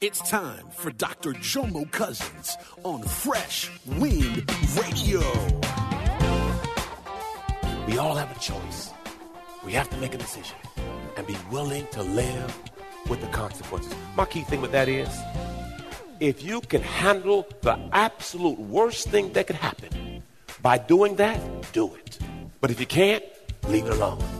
It's time for Dr. Jomo Cousins on Fresh Wind Radio. We all have a choice. We have to make a decision and be willing to live with the consequences. My key thing with that is if you can handle the absolute worst thing that could happen by doing that, do it. But if you can't, leave it alone.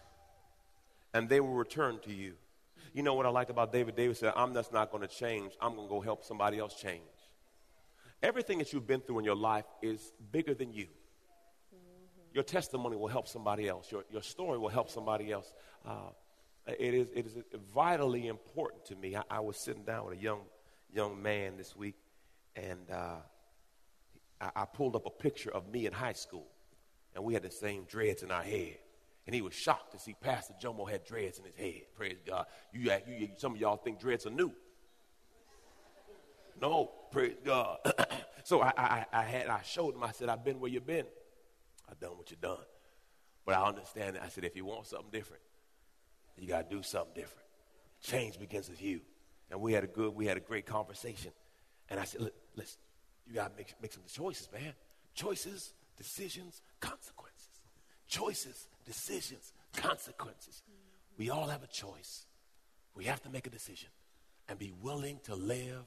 and they will return to you. You know what I like about David? David said, I'm just not going to change. I'm going to go help somebody else change. Everything that you've been through in your life is bigger than you. Your testimony will help somebody else. Your, your story will help somebody else. Uh, it, is, it is vitally important to me. I, I, was sitting down with a young, young man this week, and uh, I, I pulled up a picture of me in high school, and we had the same dreads in our head. And he was shocked to see Pastor Jomo had dreads in his head. Praise God. You, you, some of y'all think dreads are new. No, praise God. so I, I, I, had, I showed him. I said, I've been where you've been. I've done what you've done. But I understand that. I said, if you want something different, you got to do something different. Change begins with you. And we had a good, we had a great conversation. And I said, listen, you got to make, make some choices, man. Choices, decisions, consequences. Choices, decisions, consequences. We all have a choice. We have to make a decision and be willing to live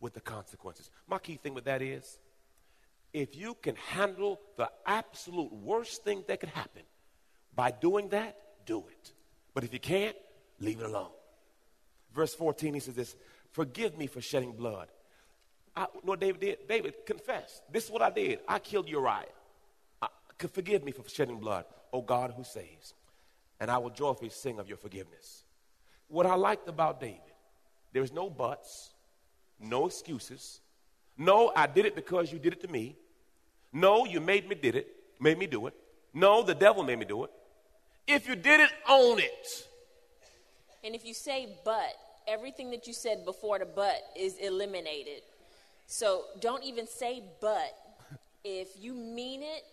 with the consequences. My key thing with that is if you can handle the absolute worst thing that could happen by doing that, do it. But if you can't, leave it alone. Verse 14, he says this Forgive me for shedding blood. I, no, David did. David, confess. This is what I did. I killed Uriah. I, forgive me for shedding blood. O God who saves, and I will joyfully sing of your forgiveness. What I liked about David, there was no buts, no excuses. No, I did it because you did it to me. No, you made me did it, made me do it. No, the devil made me do it. If you did it, own it. And if you say but, everything that you said before the but is eliminated. So don't even say but. If you mean it,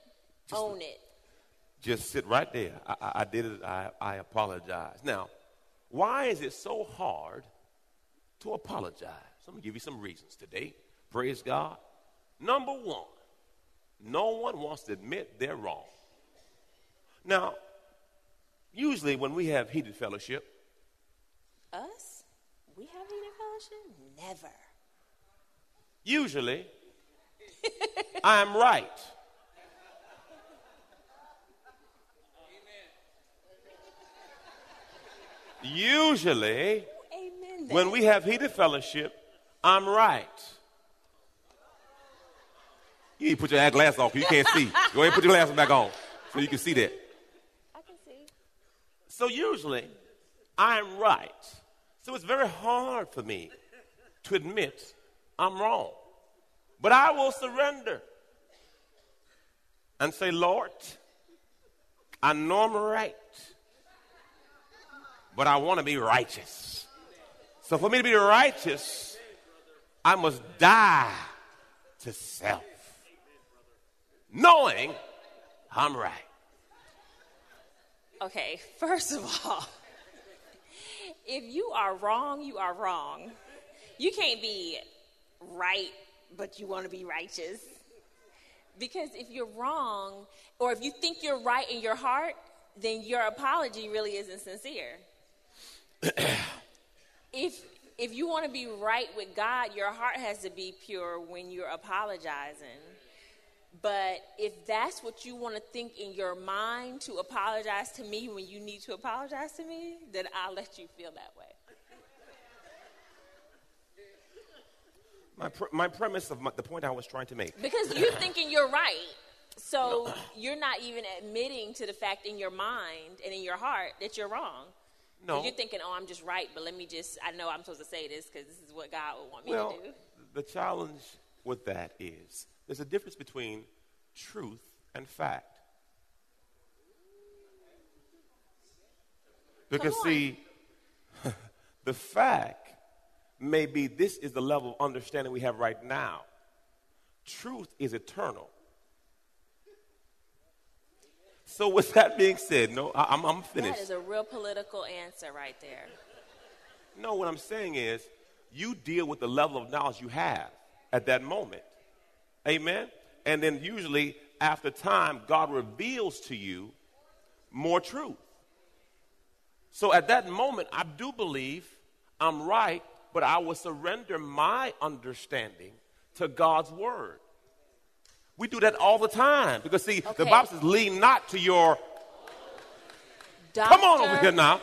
Just own it. Just sit right there. I, I, I did it. I, I apologize. Now, why is it so hard to apologize? Let me give you some reasons today. Praise God. Number one, no one wants to admit they're wrong. Now, usually when we have heated fellowship, Us? We have heated fellowship? Never. usually I'm right. Usually, when we have heated fellowship, I'm right. You need to put your glass on 'cause you can't see. Go ahead and put your glasses back on so you can see that. I can see. So usually, I'm right. So it's very hard for me to admit I'm wrong. But I will surrender and say, Lord, I know I'm right, but I want to be righteous. So for me to be righteous, I must die to self, knowing I'm right. Okay, first of all, if you are wrong, you are wrong. You can't be right, but you want to be righteous. Because if you're wrong, or if you think you're right in your heart, then your apology really isn't sincere. if if you want to be right with God, your heart has to be pure when you're apologizing. But if that's what you want to think in your mind to apologize to me when you need to apologize to me, then I'll let you feel that way. My, pr- my premise of my, the point I was trying to make. Because you're thinking you're right. So no. you're not even admitting to the fact in your mind and in your heart that you're wrong. No. You're thinking, oh, I'm just right, but let me just, I know I'm supposed to say this because this is what God would want me well, to do. The challenge with that is there's a difference between truth and fact. Because, see, the fact may be this is the level of understanding we have right now. Truth is eternal. So, with that being said, no, I, am I'm finished. That is a real political answer right there. No, what I'm saying is you deal with the level of knowledge you have at that moment. Amen? And then usually, after time, God reveals to you more truth. So at that moment, I do believe I'm right, but I will surrender my understanding to God's word. We do that all the time because, see, okay. the Bible says, lean not to your. Doctor, Come on over here now.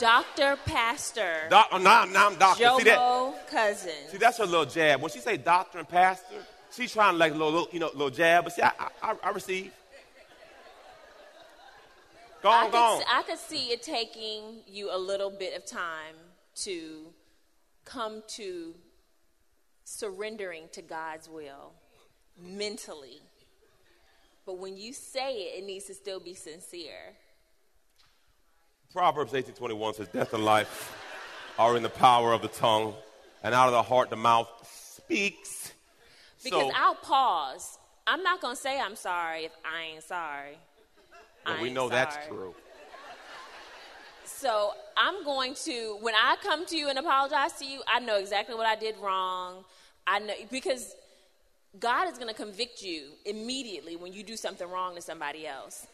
Doctor, pastor. Doc, oh, now, now I'm doctor. Jomo see that? cousin. See, that's her little jab. When she say doctor and pastor, she's trying to like a little, little you know, little jab. But see, I, I, I receive. Go on, I go on. Could, I could see it taking you a little bit of time to come to surrendering to God's will mentally. But when you say it, it needs to still be sincere. Proverbs 18:21 says death and life are in the power of the tongue, and out of the heart the mouth speaks. Because so, I'll pause. I'm not going to say I'm sorry if I ain't sorry. Well, we know sorry. that's true. So I'm going to, when I come to you and apologize to you, I know exactly what I did wrong. I know because God is going to convict you immediately when you do something wrong to somebody else.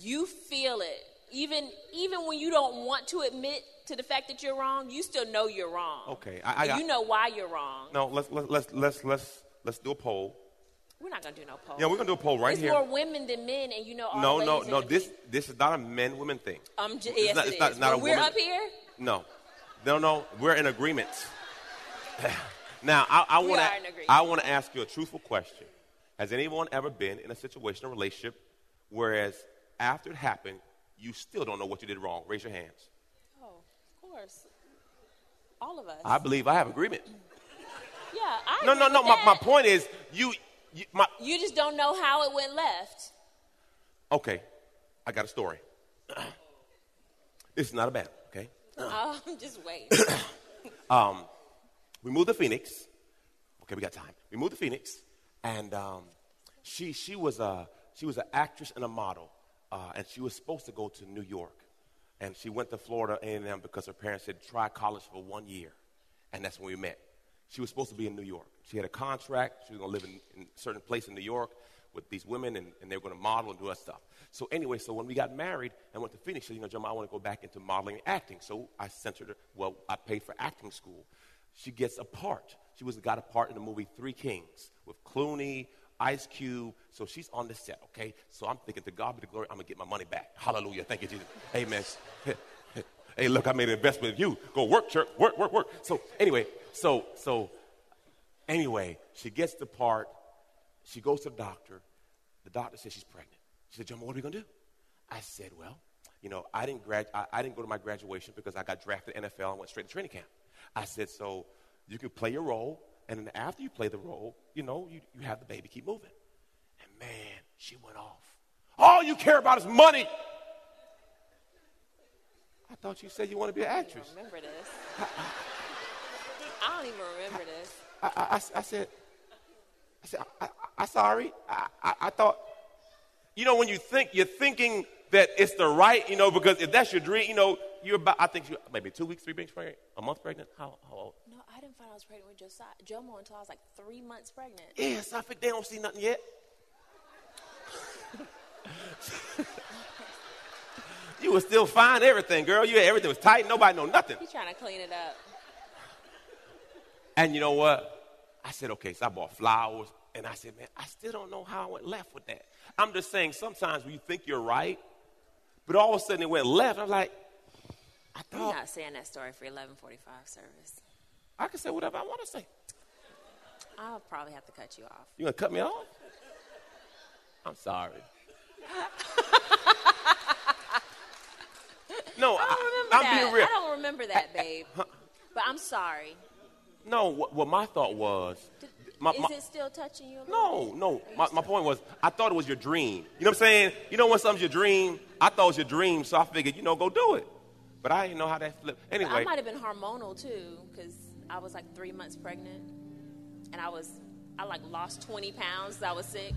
You feel it. Even even when you don't want to admit to the fact that you're wrong, you still know you're wrong. Okay, I, I you know why you're wrong. No, let's let's let's let's let's, let's do a poll. We're not gonna do no poll. Yeah, we're gonna do a poll right it's here. It's more women than men, and you know all No, no, no. This this is not a men women thing. Um, j- yes, not, it is. Not, not we're woman. up here. No, no, no. We're in agreement. now, I, I want to I want to ask you a truthful question. Has anyone ever been in a situation, a relationship, whereas after it happened, you still don't know what you did wrong? Raise your hands. Oh, of course. All of us. I believe I have agreement. Yeah, I. No, no, no. My, my point is, you you, my, you just don't know how it went left. Okay, I got a story. this is not a bad, okay? Oh, I'm just waiting. um, we moved to Phoenix. Okay, we got time. We moved to Phoenix, and um, she she was a she was an actress and a model, uh, and she was supposed to go to New York, and she went to Florida A&M because her parents said try college for one year, and that's when we met. She was supposed to be in New York. She had a contract. She was going to live in, in, a certain place in New York with these women, and, and they were going to model and do that stuff. So anyway, so when we got married and went to Phoenix, she said, you know, John, I want to go back into modeling and acting. So I sent her well, I paid for acting school. She gets a part. She was got a part in the movie Three Kings with Clooney, Ice Cube. So she's on the set, okay? So I'm thinking, to God be the glory, I'm to get my money back. Hallelujah. Thank you, Jesus. Amen. hey, look, I made an investment in you. Go work, church. Work, work, work. So anyway, so, so Anyway, she gets the part. She goes to the doctor. The doctor says she's pregnant. She said, John, what are we to do? I said, well, you know, I didn't, grad- I, I didn't go to my graduation because I got drafted NFL and went straight to training camp. I said, so you can play your role, and then after you play the role, you know, you, you have the baby keep moving. And man, she went off. All you care about is money. I thought you said you want to be an actress. I don't remember this. I don't even remember this. I, I, I said, I said, I, I, sorry. I, I, I thought, you know, when you think, you're thinking that it's the right, you know, because if that's your dream, you know, you're about, I think you maybe two weeks, three weeks pregnant, a month pregnant. How, how old? No, I didn't find I was pregnant with Josiah, Jomo until I was like three months pregnant. Yes, I think they don't see nothing yet. you were still fine, everything, girl. You everything was tight. Nobody know nothing. He's trying to clean it up. And you know what? I said, okay, so I bought flowers. And I said, man, I still don't know how I went left with that. I'm just saying, sometimes when you think you're right, but all of a sudden it went left. I'm like, I You're thought not saying that story for 1145 service. I can say whatever I want to say. I'll probably have to cut you off. You gonna cut me off? I'm sorry. no, I don't remember am that. being real. I don't remember that, babe. But I'm sorry. No, what, what my thought was. My, Is my- it still touching you? A no, bit? no. My, my point was, I thought it was your dream. You know what I'm saying? You know when something's your dream? I thought it was your dream, so I figured, you know, go do it. But I didn't know how that flipped. But I might have been hormonal too, because I was like three months pregnant, and I was I like lost 20 pounds. I was sick.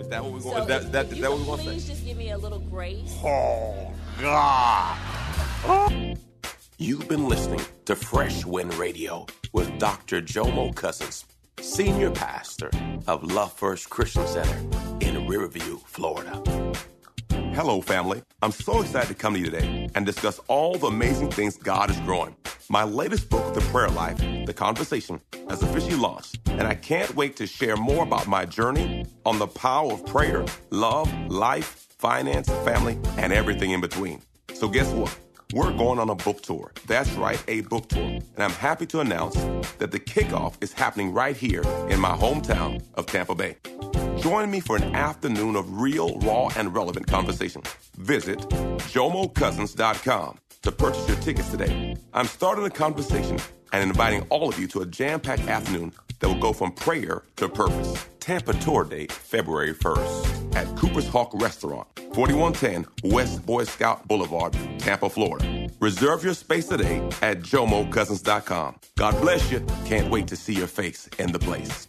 is that what we're going? So is that, if- that, if is you that what we're going to please say? just give me a little grace. Oh God! You've been listening to Fresh Wind Radio with Dr. Jomo Cousins, Senior Pastor of Love First Christian Center in Riverview, Florida. Hello, family. I'm so excited to come to you today and discuss all the amazing things God is growing. My latest book, The Prayer Life, The Conversation, has officially launched, and I can't wait to share more about my journey on the power of prayer, love, life, finance, family, and everything in between. So, guess what? We're going on a book tour. That's right, a book tour. And I'm happy to announce that the kickoff is happening right here in my hometown of Tampa Bay. Join me for an afternoon of real, raw, and relevant conversation. Visit jomocousins.com to purchase your tickets today. I'm starting a conversation and inviting all of you to a jam-packed afternoon that will go from prayer to purpose. Tampa tour date February 1st at Cooper's Hawk Restaurant, 4110 West Boy Scout Boulevard, Tampa, Florida. Reserve your space today at jomocousins.com. God bless you. Can't wait to see your face in the place.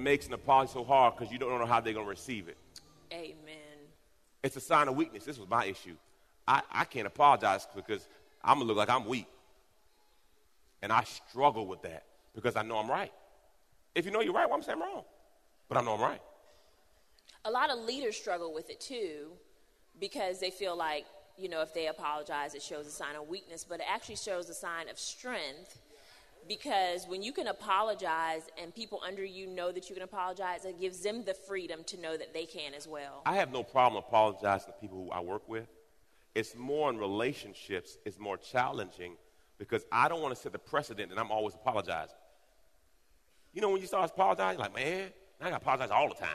Makes an apology so hard because you don't know how they're going to receive it. Amen. It's a sign of weakness. This was my issue. I, I can't apologize because I'm going to look like I'm weak. And I struggle with that because I know I'm right. If you know you're right, why am I saying I'm wrong? But I know I'm right. A lot of leaders struggle with it too because they feel like, you know, if they apologize, it shows a sign of weakness, but it actually shows a sign of strength because when you can apologize and people under you know that you can apologize, it gives them the freedom to know that they can as well. I have no problem apologizing to people who I work with. It's more in relationships, it's more challenging because I don't want to set the precedent that I'm always apologizing. You know, when you start apologizing, like, man, I got to apologize all the time.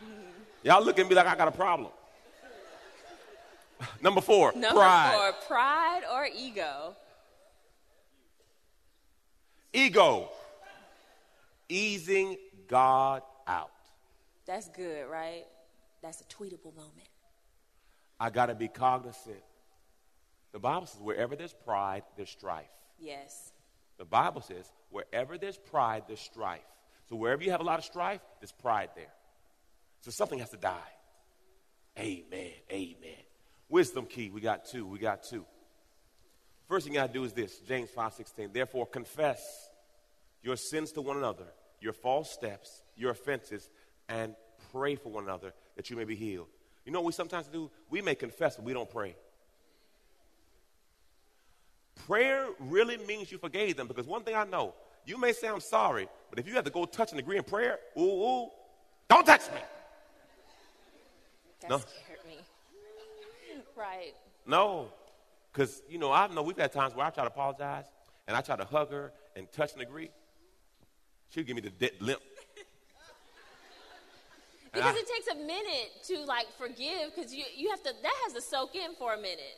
Y'all look at me like I got a problem. Number four, Number pride. four, pride or ego. Ego. Easing God out. That's good, right? That's a tweetable moment. I got to be cognizant. The Bible says, wherever there's pride, there's strife. Yes. The Bible says, wherever there's pride, there's strife. So wherever you have a lot of strife, there's pride there. So something has to die. Amen. Amen. Wisdom key, we got two. We got two. First thing you got to do is this James 5:16. Therefore, confess your sins to one another, your false steps, your offenses, and pray for one another that you may be healed. You know what we sometimes do? We may confess, but we don't pray. Prayer really means you forgave them because one thing I know You may say I'm sorry, but if you have to go touch and agree in prayer, ooh, ooh, don't touch me. That No. scared me. Right. No, because you know I know we've had times where I try to apologize and I try to hug her and touch and agree. She'll give me the dead limp. Because I- it takes a minute to like forgive because you, you have to that has to soak in for a minute.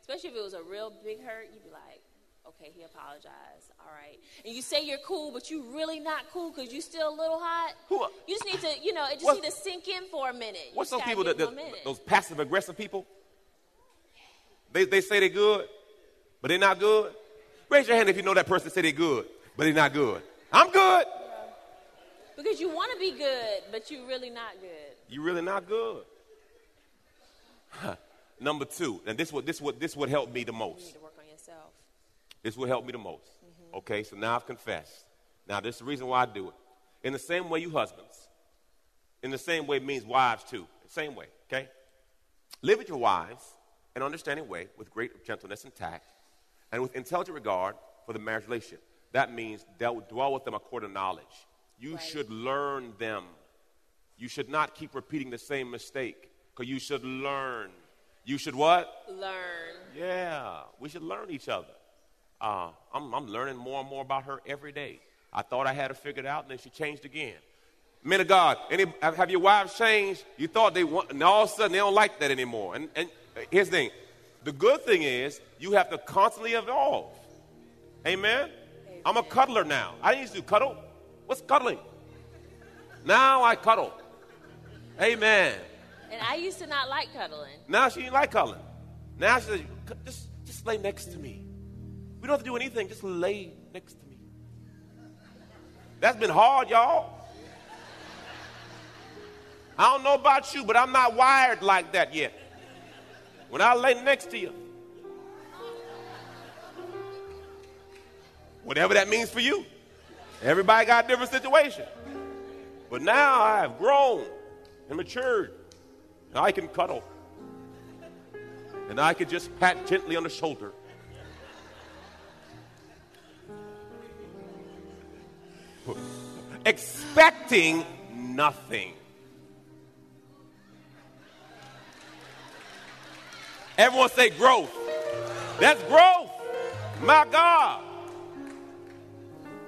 Especially if it was a real big hurt, you'd be like, okay, he apologized. All right. And you say you're cool, but you really not cool because you still a little hot. Who You just need to, you know, it just need to sink in for a minute. You What's those people that, that a minute. those passive aggressive people? They they say they're good, but they're not good. Raise your hand if you know that person say they're good, but they're not good. I'm good. Because you want to be good, but you're really not good. You're really not good. Huh. Number two, and this would this would this would help me the most. You need to work on yourself. This will help me the most. Mm-hmm. Okay, so now I've confessed. Now, this is the reason why I do it. In the same way, you husbands, in the same way means wives too. Same way, okay? Live with your wives an understanding way with great gentleness and tact and with intelligent regard for the marriage relationship. That means dwell with them according to knowledge. You Right. should learn them. You should not keep repeating the same mistake because you should learn. You should what? Learn. Yeah, we should learn each other. Uh, I'm, I'm learning more and more about her every day. I thought I had her figured out, and then she changed again. Men of God, any, have your wives changed? You thought they want, and all of a sudden they don't like that anymore. And, and here's the thing the good thing is you have to constantly evolve. Amen? I'm a cuddler now. I didn't used to cuddle. What's cuddling? Now I cuddle. Amen. And I used to not like cuddling. Now she ain't like cuddling. Now she says, just, just lay next to me. We don't have to do anything, just lay next to me. That's been hard, y'all. I don't know about you, but I'm not wired like that yet. When I lay next to you, whatever that means for you, everybody got a different situation. But now I have grown and matured. And I can cuddle. And I can just pat gently on the shoulder. Expecting nothing. Everyone say growth. That's growth. My God.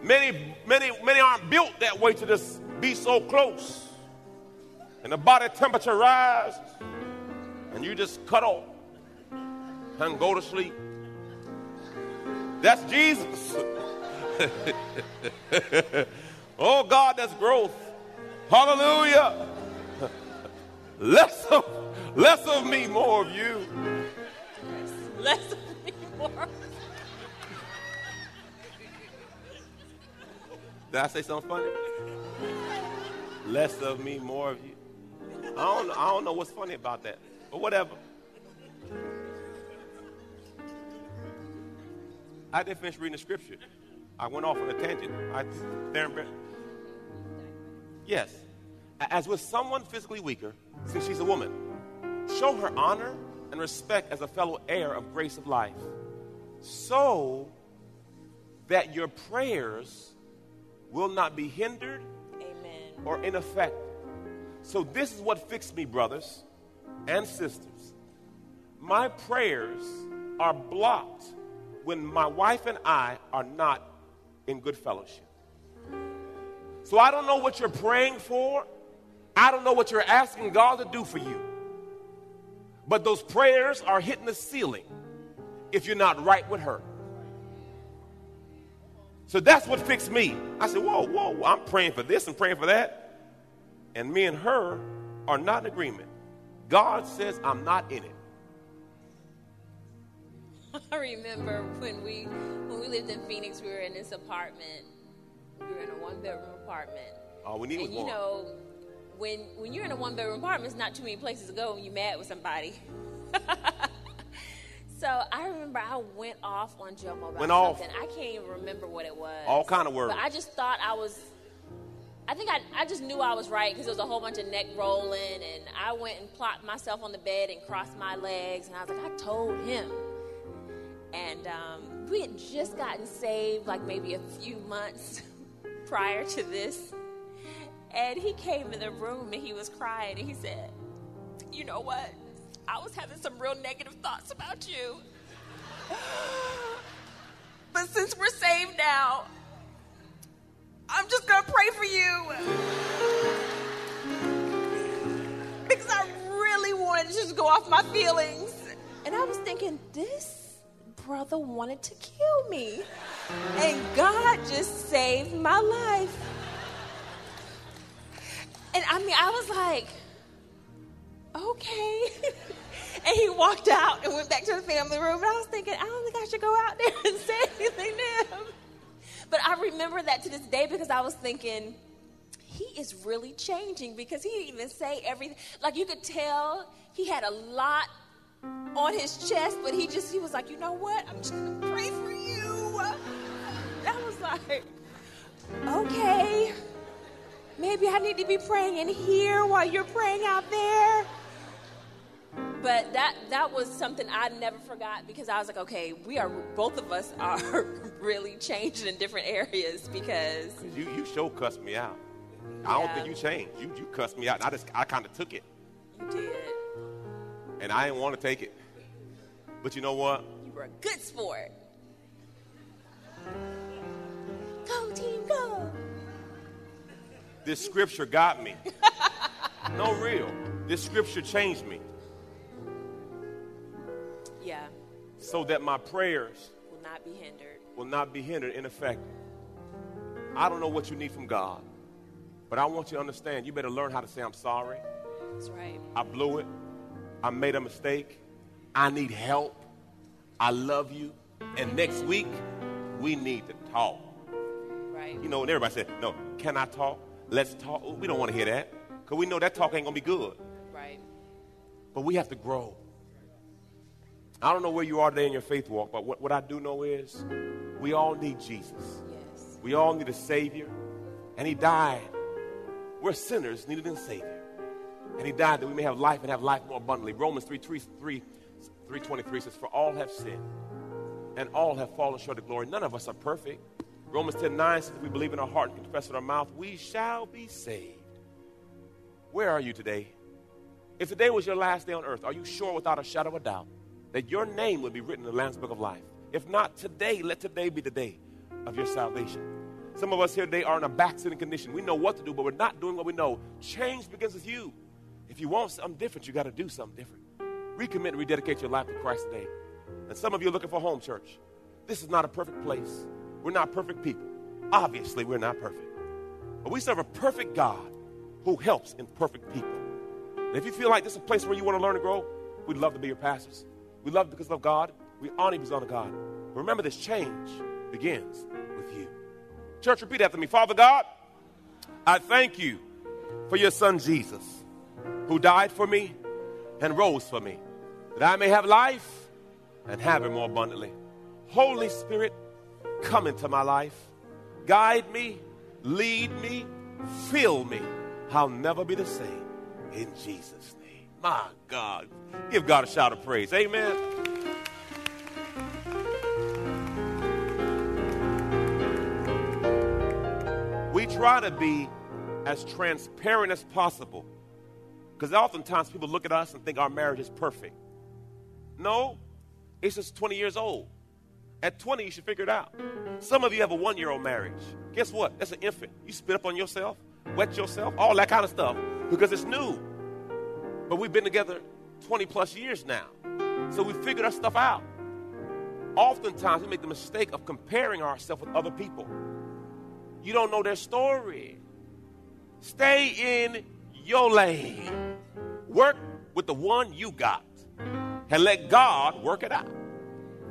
Many, many, many aren't built that way to just be so close. And the body temperature rises, and you just cuddle and go to sleep. That's Jesus. oh God, that's growth. Hallelujah. Less of, less of me, more of you. Less of me, more. Did I say something funny? Less of me, more of you. I don't, I don't know what's funny about that, but whatever. I didn't finish reading the scripture. I went off on a tangent. I, there, yes. As with someone physically weaker, since she's a woman, show her honor and respect as a fellow heir of grace of life, so that your prayers will not be hindered Amen. or ineffective. So, this is what fixed me, brothers and sisters. My prayers are blocked when my wife and I are not in good fellowship. So, I don't know what you're praying for, I don't know what you're asking God to do for you. But those prayers are hitting the ceiling if you're not right with her. So that's what fixed me. I said, whoa, whoa, I'm praying for this and praying for that. And me and her are not in agreement. God says I'm not in it. I remember when we when we lived in Phoenix, we were in this apartment. We were in a one bedroom apartment. All we need was And you one. know, when when you're in a one bedroom apartment, it's not too many places to go when you're mad with somebody. so I remember I went off on Jomo about Went off. something. I can't even remember what it was. All kind of words. But I just thought I was. I think I, I just knew I was right because there was a whole bunch of neck rolling, and I went and plopped myself on the bed and crossed my legs, and I was like, I told him. And um, we had just gotten saved, like maybe a few months prior to this. And he came in the room and he was crying and he said, You know what? I was having some real negative thoughts about you. But since we're saved now, I'm just going to pray for you. Because I really wanted to just go off my feelings. And I was thinking, this brother wanted to kill me. And God just saved my life. And I mean, I was like, okay. and he walked out and went back to the family room. And I was thinking, I don't think I should go out there and say anything to him. But I remember that to this day because I was thinking, he is really changing because he didn't even say everything. Like you could tell he had a lot on his chest, but he just, he was like, you know what? I'm just going to pray for you. I was like, okay. Maybe I need to be praying in here while you're praying out there. But that that was something I never forgot because I was like, okay, we are both of us are really changed in different areas because you you show cussed me out. I don't think you changed. You you cussed me out. And I just I kind of took it. You did. And I didn't want to take it. But you know what? You were a good sport. Go team, go. This scripture got me. no real. This scripture changed me. Yeah. So that my prayers will not be hindered. Will not be hindered. In effect, I don't know what you need from God, but I want you to understand you better learn how to say, I'm sorry. That's right. I blew it. I made a mistake. I need help. I love you. And next week, we need to talk. Right. You know, and everybody said, No, can I talk? Let's talk. We don't want to hear that because we know that talk ain't going to be good. Right. But we have to grow. I don't know where you are today in your faith walk, but what, what I do know is we all need Jesus. Yes. We all need a Savior. And He died. We're sinners needed a Savior. And He died that we may have life and have life more abundantly. Romans 3, 3, 3, 323 says, For all have sinned and all have fallen short of glory. None of us are perfect. Romans 10 9 says, If we believe in our heart and confess with our mouth, we shall be saved. Where are you today? If today was your last day on earth, are you sure without a shadow of doubt that your name would be written in the Lamb's Book of Life. If not today, let today be the day of your salvation. Some of us here today are in a backsliding condition. We know what to do, but we're not doing what we know. Change begins with you. If you want something different, you got to do something different. Recommit and rededicate your life to Christ today. And some of you are looking for home church. This is not a perfect place. We're not perfect people. Obviously, we're not perfect. But we serve a perfect God who helps imperfect people. And if you feel like this is a place where you want to learn and grow, we'd love to be your pastors. We love because of God. We honor because of God. But remember, this change begins with you. Church, repeat after me. Father God, I thank you for your son Jesus, who died for me and rose for me, that I may have life and have it more abundantly. Holy Spirit, come into my life. Guide me, lead me, fill me. I'll never be the same. In Jesus' name. My God. Give God a shout of praise. Amen. We try to be as transparent as possible because oftentimes people look at us and think our marriage is perfect. No, it's just 20 years old. At 20, you should figure it out. Some of you have a one year old marriage. Guess what? That's an infant. You spit up on yourself, wet yourself, all that kind of stuff because it's new. But we've been together 20 plus years now. So we figured our stuff out. Oftentimes, we make the mistake of comparing ourselves with other people. You don't know their story. Stay in your lane. Work with the one you got and let God work it out.